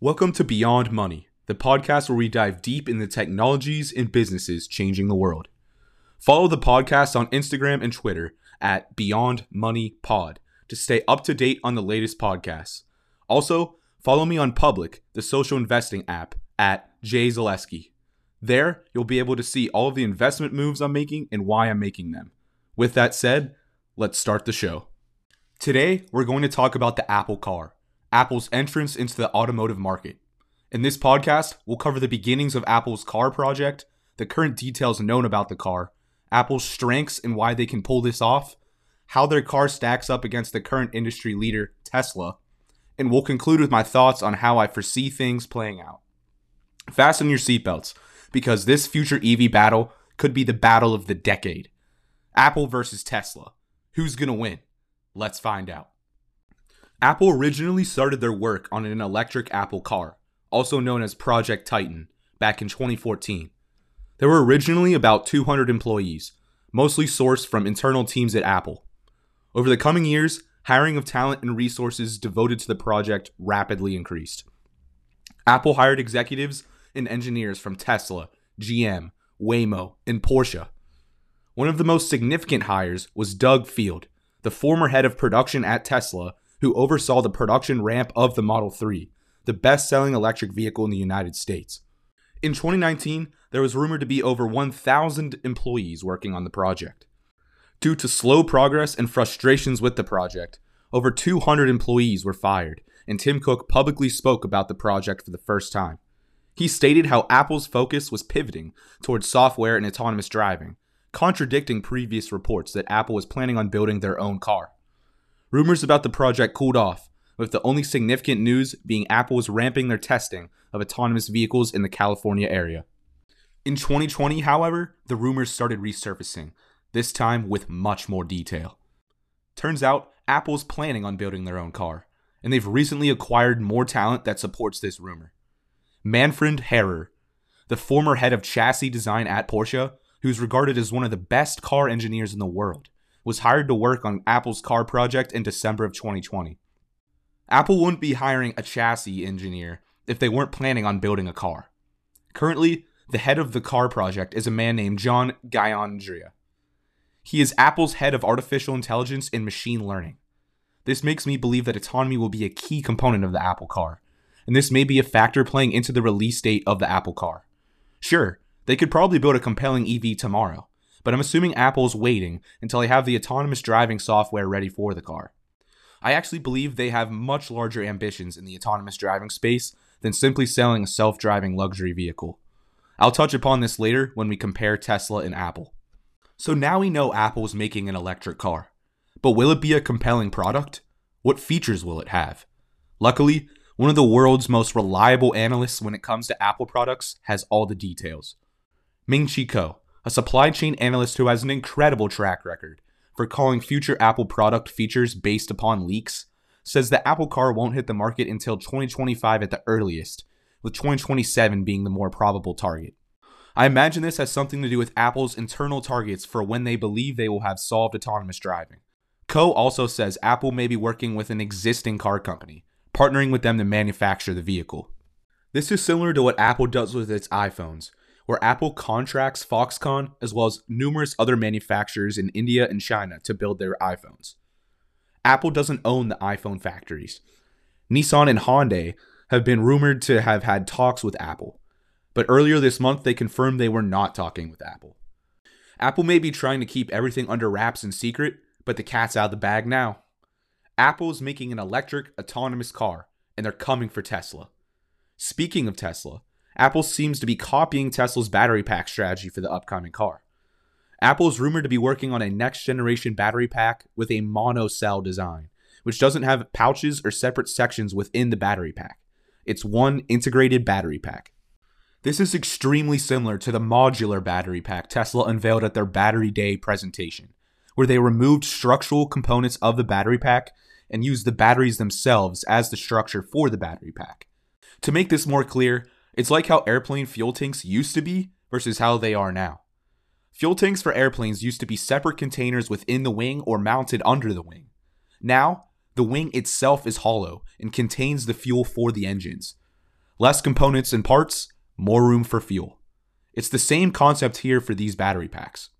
Welcome to Beyond Money, the podcast where we dive deep in the technologies and businesses changing the world. Follow the podcast on Instagram and Twitter at Beyond Money Pod to stay up to date on the latest podcasts. Also, follow me on Public, the social investing app, at Jay Zaleski. There, you'll be able to see all of the investment moves I'm making and why I'm making them. With that said, let's start the show. Today, we're going to talk about the Apple car, Apple's entrance into the automotive market. In this podcast, we'll cover the beginnings of Apple's car project, the current details known about the car, Apple's strengths and why they can pull this off, how their car stacks up against the current industry leader, Tesla, and we'll conclude with my thoughts on how I foresee things playing out. Fasten your seatbelts, because this future EV battle could be the battle of the decade. Apple versus Tesla. Who's gonna win? Let's find out. Apple originally started their work on an electric Apple car, also known as Project Titan, back in 2014. There were originally about 200 employees, mostly sourced from internal teams at Apple. Over the coming years, hiring of talent and resources devoted to the project rapidly increased. Apple hired executives and engineers from Tesla, GM, Waymo, and Porsche. One of the most significant hires was Doug Field, the former head of production at Tesla, who oversaw the production ramp of the Model 3, the best selling electric vehicle in the United States. In 2019, there was rumored to be over 1,000 employees working on the project. Due to slow progress and frustrations with the project, over 200 employees were fired, and Tim Cook publicly spoke about the project for the first time. He stated how Apple's focus was pivoting towards software and autonomous driving, contradicting previous reports that Apple was planning on building their own car. Rumors about the project cooled off, with the only significant news being Apple was ramping their testing of autonomous vehicles in the California area. In 2020, however, the rumors started resurfacing, this time with much more detail. Turns out, Apple's planning on building their own car, and they've recently acquired more talent that supports this rumor. Manfred Harrer, the former head of chassis design at Porsche, who's regarded as one of the best car engineers in the world, was hired to work on Apple's car project in December of 2020. Apple wouldn't be hiring a chassis engineer if they weren't planning on building a car. Currently, the head of the car project is a man named John Giannandrea. He is Apple's head of artificial intelligence and machine learning. This makes me believe that autonomy will be a key component of the Apple car, and this may be a factor playing into the release date of the Apple car. Sure, they could probably build a compelling EV tomorrow, but I'm assuming Apple's waiting until they have the autonomous driving software ready for the car. I actually believe they have much larger ambitions in the autonomous driving space than simply selling a self driving luxury vehicle. I'll touch upon this later when we compare Tesla and Apple. So now we know Apple is making an electric car. But will it be a compelling product? What features will it have? Luckily, one of the world's most reliable analysts when it comes to Apple products has all the details. Ming Chi Kuo, a supply chain analyst who has an incredible track record for calling future Apple product features based upon leaks, says the Apple car won't hit the market until 2025 at the earliest, with 2027 being the more probable target. I imagine this has something to do with Apple's internal targets for when they believe they will have solved autonomous driving. Kuo also says Apple may be working with an existing car company, partnering with them to manufacture the vehicle. This is similar to what Apple does with its iPhones, where Apple contracts Foxconn as well as numerous other manufacturers in India and China to build their iPhones. Apple doesn't own the iPhone factories. Nissan and Hyundai have been rumored to have had talks with Apple, but earlier this month they confirmed they were not talking with Apple. Apple may be trying to keep everything under wraps and secret, but the cat's out of the bag now. Apple is making an electric autonomous car, and they're coming for Tesla. Speaking of Tesla, Apple seems to be copying Tesla's battery pack strategy for the upcoming car. Apple is rumored to be working on a next generation battery pack with a mono cell design, which doesn't have pouches or separate sections within the battery pack. It's one integrated battery pack. This is extremely similar to the modular battery pack Tesla unveiled at their Battery Day presentation, where they removed structural components of the battery pack and used the batteries themselves as the structure for the battery pack. To make this more clear, it's like how airplane fuel tanks used to be versus how they are now. Fuel tanks for airplanes used to be separate containers within the wing or mounted under the wing. Now, the wing itself is hollow and contains the fuel for the engines. Less components and parts, more room for fuel. It's the same concept here for these battery packs.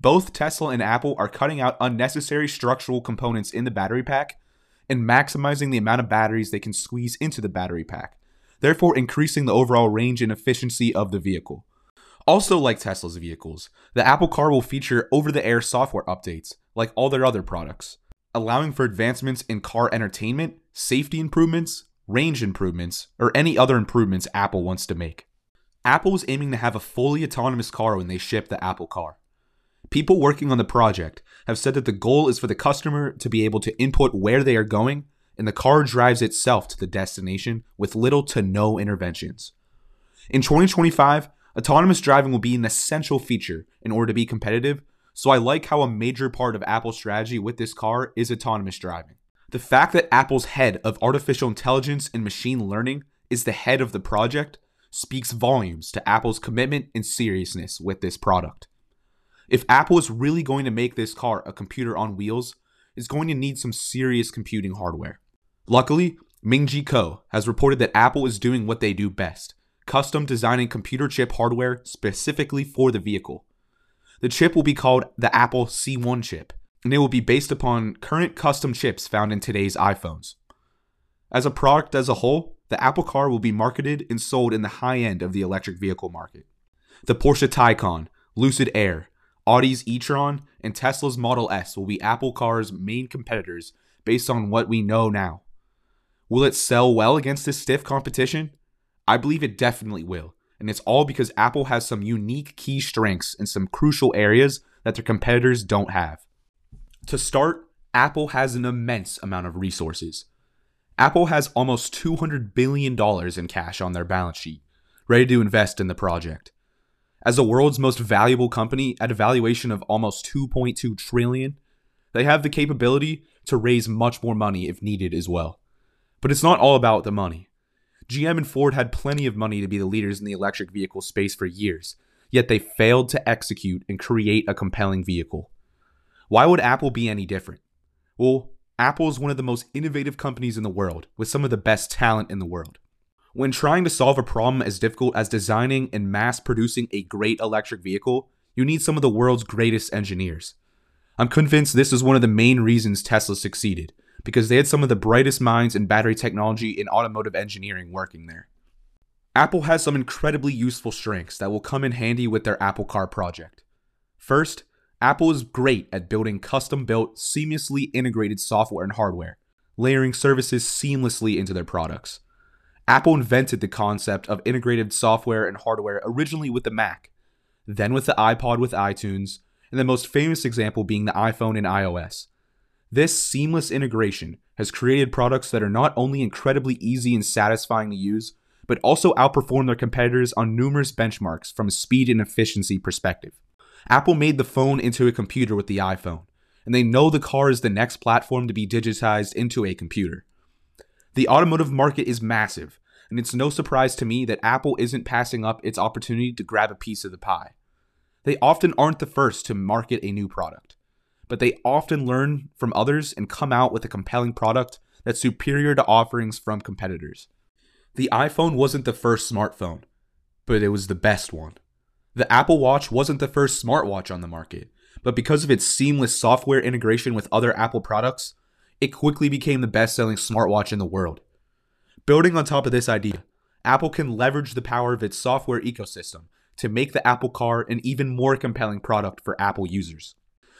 Both Tesla and Apple are cutting out unnecessary structural components in the battery pack and maximizing the amount of batteries they can squeeze into the battery pack, therefore increasing the overall range and efficiency of the vehicle. Also, like Tesla's vehicles, the Apple Car will feature over the air software updates, like all their other products, allowing for advancements in car entertainment, safety improvements, range improvements, or any other improvements Apple wants to make. Apple is aiming to have a fully autonomous car when they ship the Apple Car. People working on the project have said that the goal is for the customer to be able to input where they are going, and the car drives itself to the destination with little to no interventions. In 2025, autonomous driving will be an essential feature in order to be competitive, so I like how a major part of Apple's strategy with this car is autonomous driving. The fact that Apple's head of artificial intelligence and machine learning is the head of the project speaks volumes to Apple's commitment and seriousness with this product. If Apple is really going to make this car a computer on wheels, it's going to need some serious computing hardware. Luckily, Ming-Chi Kuo has reported that Apple is doing what they do best custom designing computer chip hardware specifically for the vehicle. The chip will be called the Apple C1 chip, and it will be based upon current custom chips found in today's iPhones. As a product as a whole, the Apple Car will be marketed and sold in the high end of the electric vehicle market. The Porsche Taycan, Lucid Air, Audi's e-tron, and Tesla's Model S will be Apple Car's main competitors based on what we know now. Will it sell well against this stiff competition? I believe it definitely will, and it's all because Apple has some unique key strengths in some crucial areas that their competitors don't have. To start, Apple has an immense amount of resources. Apple has almost $200 billion in cash on their balance sheet, ready to invest in the project. As the world's most valuable company at a valuation of almost 2.2 trillion, they have the capability to raise much more money if needed as well. But it's not all about the money. GM and Ford had plenty of money to be the leaders in the electric vehicle space for years, yet they failed to execute and create a compelling vehicle. Why would Apple be any different? Well, Apple is one of the most innovative companies in the world, with some of the best talent in the world. When trying to solve a problem as difficult as designing and mass producing a great electric vehicle, you need some of the world's greatest engineers. I'm convinced this is one of the main reasons Tesla succeeded, because they had some of the brightest minds in battery technology and automotive engineering working there. Apple has some incredibly useful strengths that will come in handy with their Apple Car project. First, Apple is great at building custom built, seamlessly integrated software and hardware, layering services seamlessly into their products. Apple invented the concept of integrated software and hardware originally with the Mac, then with the iPod with iTunes, and the most famous example being the iPhone and iOS. This seamless integration has created products that are not only incredibly easy and satisfying to use, but also outperform their competitors on numerous benchmarks from a speed and efficiency perspective. Apple made the phone into a computer with the iPhone, and they know the car is the next platform to be digitized into a computer. The automotive market is massive, and it's no surprise to me that Apple isn't passing up its opportunity to grab a piece of the pie. They often aren't the first to market a new product, but they often learn from others and come out with a compelling product that's superior to offerings from competitors. The iPhone wasn't the first smartphone, but it was the best one. The Apple Watch wasn't the first smartwatch on the market, but because of its seamless software integration with other Apple products, it quickly became the best selling smartwatch in the world. Building on top of this idea, Apple can leverage the power of its software ecosystem to make the Apple Car an even more compelling product for Apple users.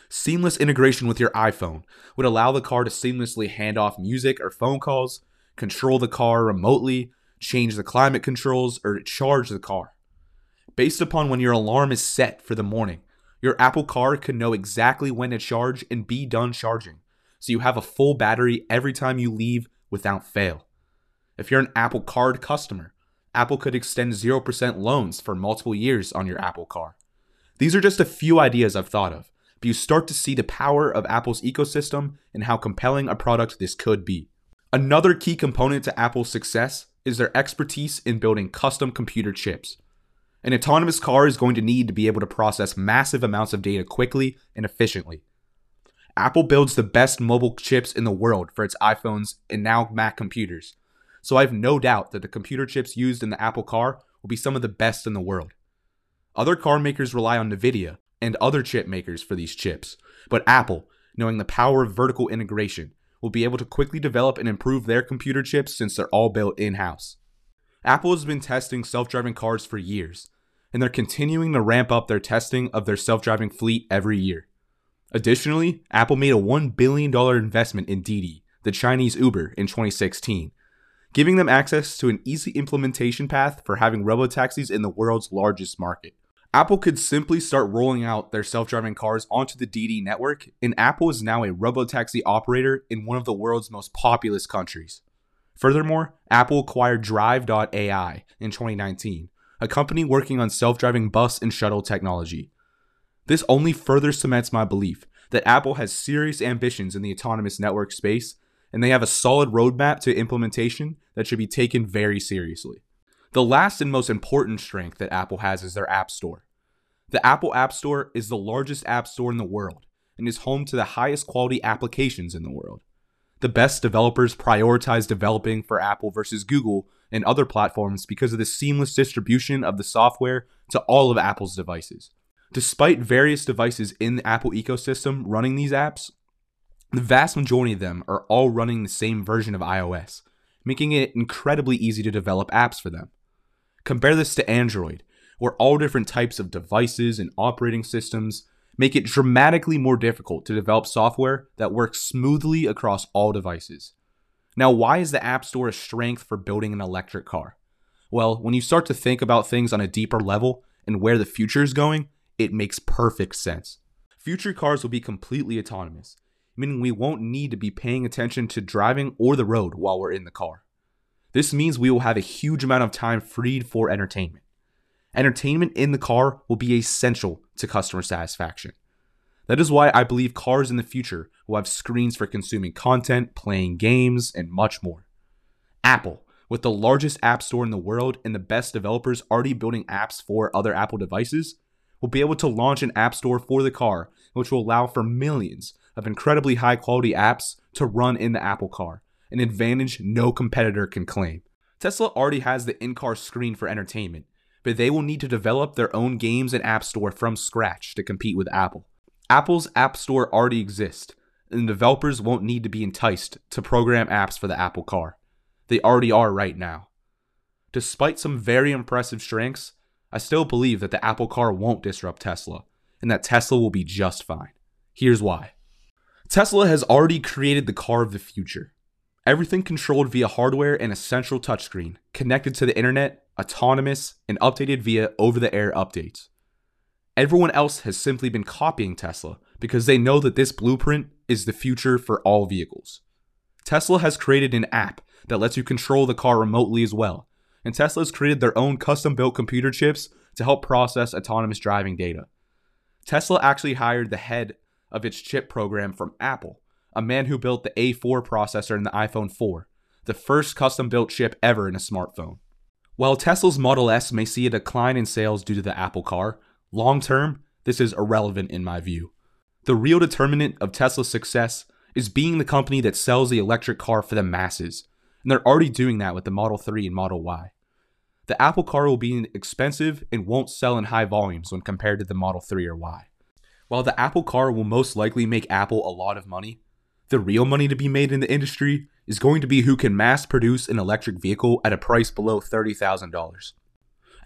Seamless integration with your iPhone would allow the car to seamlessly hand off music or phone calls, control the car remotely, change the climate controls, or charge the car. Based upon when your alarm is set for the morning, your Apple Car can know exactly when to charge and be done charging so you have a full battery every time you leave without fail. If you're an Apple Card customer, Apple could extend 0% loans for multiple years on your Apple Car. These are just a few ideas I've thought of, but you start to see the power of Apple's ecosystem and how compelling a product this could be. Another key component to Apple's success is their expertise in building custom computer chips. An autonomous car is going to need to be able to process massive amounts of data quickly and efficiently. Apple builds the best mobile chips in the world for its iPhones and now Mac computers. so I have no doubt that the computer chips used in the Apple car will be some of the best in the world. Other car makers rely on NVIDIA and other chip makers for these chips, but Apple, knowing the power of vertical integration, will be able to quickly develop and improve their computer chips since they're all built in house. Apple has been testing self driving cars for years, and they're continuing to ramp up their testing of their self driving fleet every year. Additionally, Apple made a $1 billion investment in Didi, the Chinese Uber, in 2016, giving them access to an easy implementation path for having robotaxis in the world's largest market. Apple could simply start rolling out their self driving cars onto the Didi network, and Apple is now a robotaxi operator in one of the world's most populous countries. Furthermore, Apple acquired Drive.ai in 2019, a company working on self driving bus and shuttle technology. This only further cements my belief that Apple has serious ambitions in the autonomous network space, and they have a solid roadmap to implementation that should be taken very seriously. The last and most important strength that Apple has is their App Store. The Apple App Store is the largest app store in the world and is home to the highest quality applications in the world. The best developers prioritize developing for Apple versus Google and other platforms because of the seamless distribution of the software to all of Apple's devices. Despite various devices in the Apple ecosystem running these apps, the vast majority of them are all running the same version of iOS, making it incredibly easy to develop apps for them. Compare this to Android, where all different types of devices and operating systems make it dramatically more difficult to develop software that works smoothly across all devices. Now, why is the App Store a strength for building an electric car? Well, when you start to think about things on a deeper level and where the future is going, it makes perfect sense. Future cars will be completely autonomous, meaning we won't need to be paying attention to driving or the road while we're in the car. This means we will have a huge amount of time freed for entertainment. Entertainment in the car will be essential to customer satisfaction. That is why I believe cars in the future will have screens for consuming content, playing games, and much more. Apple, with the largest app store in the world and the best developers already building apps for other Apple devices, will be able to launch an app store for the car, which will allow for millions of incredibly high quality apps to run in the Apple car an advantage no competitor can claim. Tesla already has the in car screen for entertainment, but they will need to develop their own games and app store from scratch to compete with Apple. Apple's App Store already exists, and developers won't need to be enticed to program apps for the Apple car. They already are right now. Despite some very impressive strengths, I still believe that the Apple car won't disrupt Tesla, and that Tesla will be just fine. Here's why Tesla has already created the car of the future. Everything controlled via hardware and a central touchscreen, connected to the internet, autonomous, and updated via over the air updates. Everyone else has simply been copying Tesla because they know that this blueprint is the future for all vehicles. Tesla has created an app that lets you control the car remotely as well, and Tesla has created their own custom built computer chips to help process autonomous driving data. Tesla actually hired the head of its chip program from Apple a man who built the A4 processor in the iPhone 4, the first custom built chip ever in a smartphone. While Tesla's Model S may see a decline in sales due to the Apple car, long term, this is irrelevant in my view. The real determinant of Tesla's success is being the company that sells the electric car for the masses, and they're already doing that with the Model 3 and Model Y. The Apple car will be expensive and won't sell in high volumes when compared to the Model 3 or Y. While the Apple car will most likely make Apple a lot of money, the real money to be made in the industry is going to be who can mass produce an electric vehicle at a price below $30,000.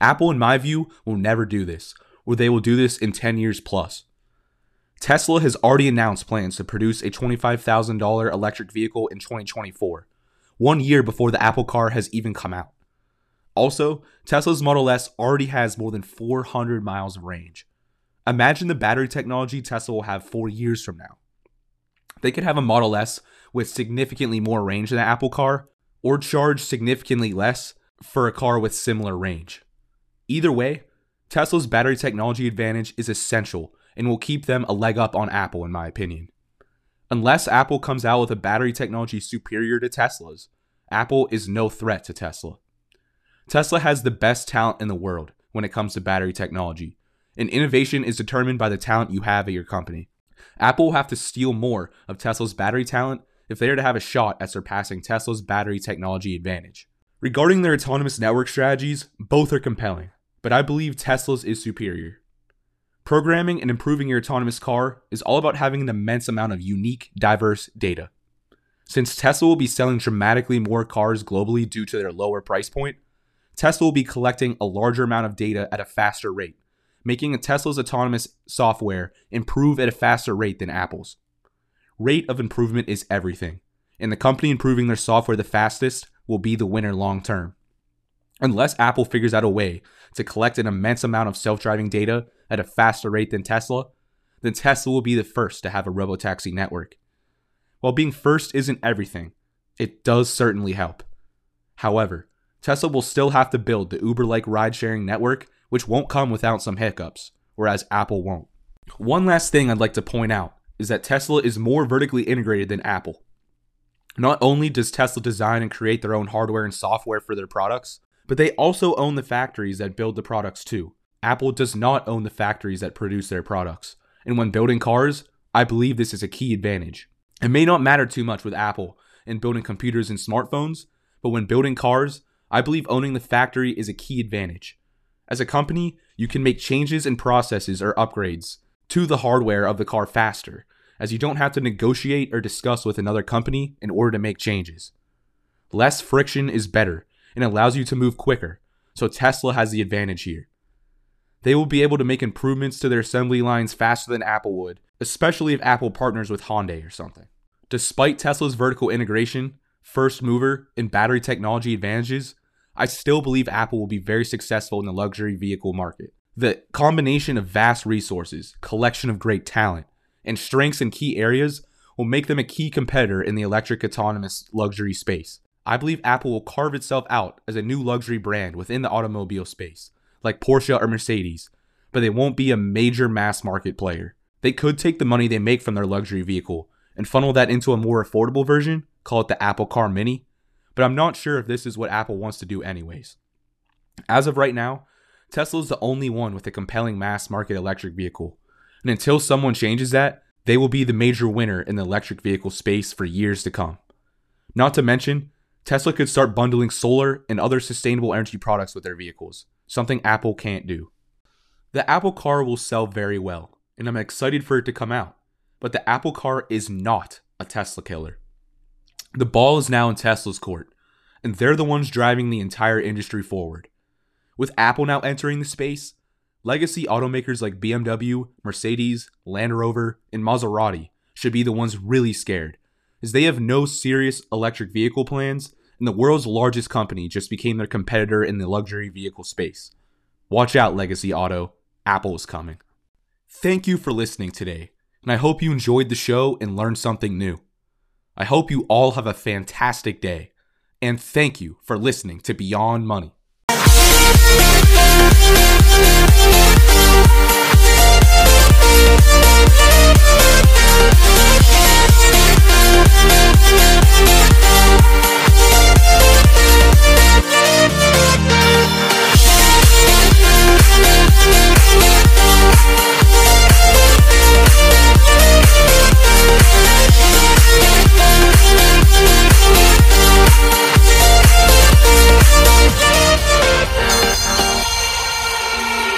Apple, in my view, will never do this, or they will do this in 10 years plus. Tesla has already announced plans to produce a $25,000 electric vehicle in 2024, one year before the Apple car has even come out. Also, Tesla's Model S already has more than 400 miles of range. Imagine the battery technology Tesla will have four years from now. They could have a Model S with significantly more range than an Apple car, or charge significantly less for a car with similar range. Either way, Tesla's battery technology advantage is essential and will keep them a leg up on Apple, in my opinion. Unless Apple comes out with a battery technology superior to Tesla's, Apple is no threat to Tesla. Tesla has the best talent in the world when it comes to battery technology, and innovation is determined by the talent you have at your company. Apple will have to steal more of Tesla's battery talent if they are to have a shot at surpassing Tesla's battery technology advantage. Regarding their autonomous network strategies, both are compelling, but I believe Tesla's is superior. Programming and improving your autonomous car is all about having an immense amount of unique, diverse data. Since Tesla will be selling dramatically more cars globally due to their lower price point, Tesla will be collecting a larger amount of data at a faster rate, making Tesla's autonomous software improve at a faster rate than Apple's. Rate of improvement is everything, and the company improving their software the fastest will be the winner long term. Unless Apple figures out a way to collect an immense amount of self driving data at a faster rate than Tesla, then Tesla will be the first to have a robotaxi network. While being first isn't everything, it does certainly help. However, Tesla will still have to build the Uber like ride sharing network, which won't come without some hiccups, whereas Apple won't. One last thing I'd like to point out is that Tesla is more vertically integrated than Apple. Not only does Tesla design and create their own hardware and software for their products, but they also own the factories that build the products too. Apple does not own the factories that produce their products. And when building cars, I believe this is a key advantage. It may not matter too much with Apple in building computers and smartphones, but when building cars, I believe owning the factory is a key advantage. As a company, you can make changes in processes or upgrades to the hardware of the car faster, as you don't have to negotiate or discuss with another company in order to make changes. Less friction is better and allows you to move quicker, so Tesla has the advantage here. They will be able to make improvements to their assembly lines faster than Apple would, especially if Apple partners with Hyundai or something. Despite Tesla's vertical integration, first mover, and battery technology advantages, I still believe Apple will be very successful in the luxury vehicle market. The combination of vast resources, collection of great talent, and strengths in key areas will make them a key competitor in the electric autonomous luxury space. I believe Apple will carve itself out as a new luxury brand within the automobile space, like Porsche or Mercedes, but they won't be a major mass market player. They could take the money they make from their luxury vehicle and funnel that into a more affordable version, call it the Apple Car Mini, but I'm not sure if this is what Apple wants to do anyways. As of right now, Tesla is the only one with a compelling mass market electric vehicle, and until someone changes that, they will be the major winner in the electric vehicle space for years to come. Not to mention, Tesla could start bundling solar and other sustainable energy products with their vehicles, something Apple can't do. The Apple car will sell very well, and I'm excited for it to come out, but the Apple car is not a Tesla killer. The ball is now in Tesla's court, and they're the ones driving the entire industry forward. With Apple now entering the space, Legacy automakers like BMW, Mercedes, Land Rover, and Maserati should be the ones really scared, as they have no serious electric vehicle plans, and the world's largest company just became their competitor in the luxury vehicle space. Watch out, Legacy Auto, Apple is coming. Thank you for listening today, and I hope you enjoyed the show and learned something new. I hope you all have a fantastic day, and thank you for listening to Beyond Money. We'll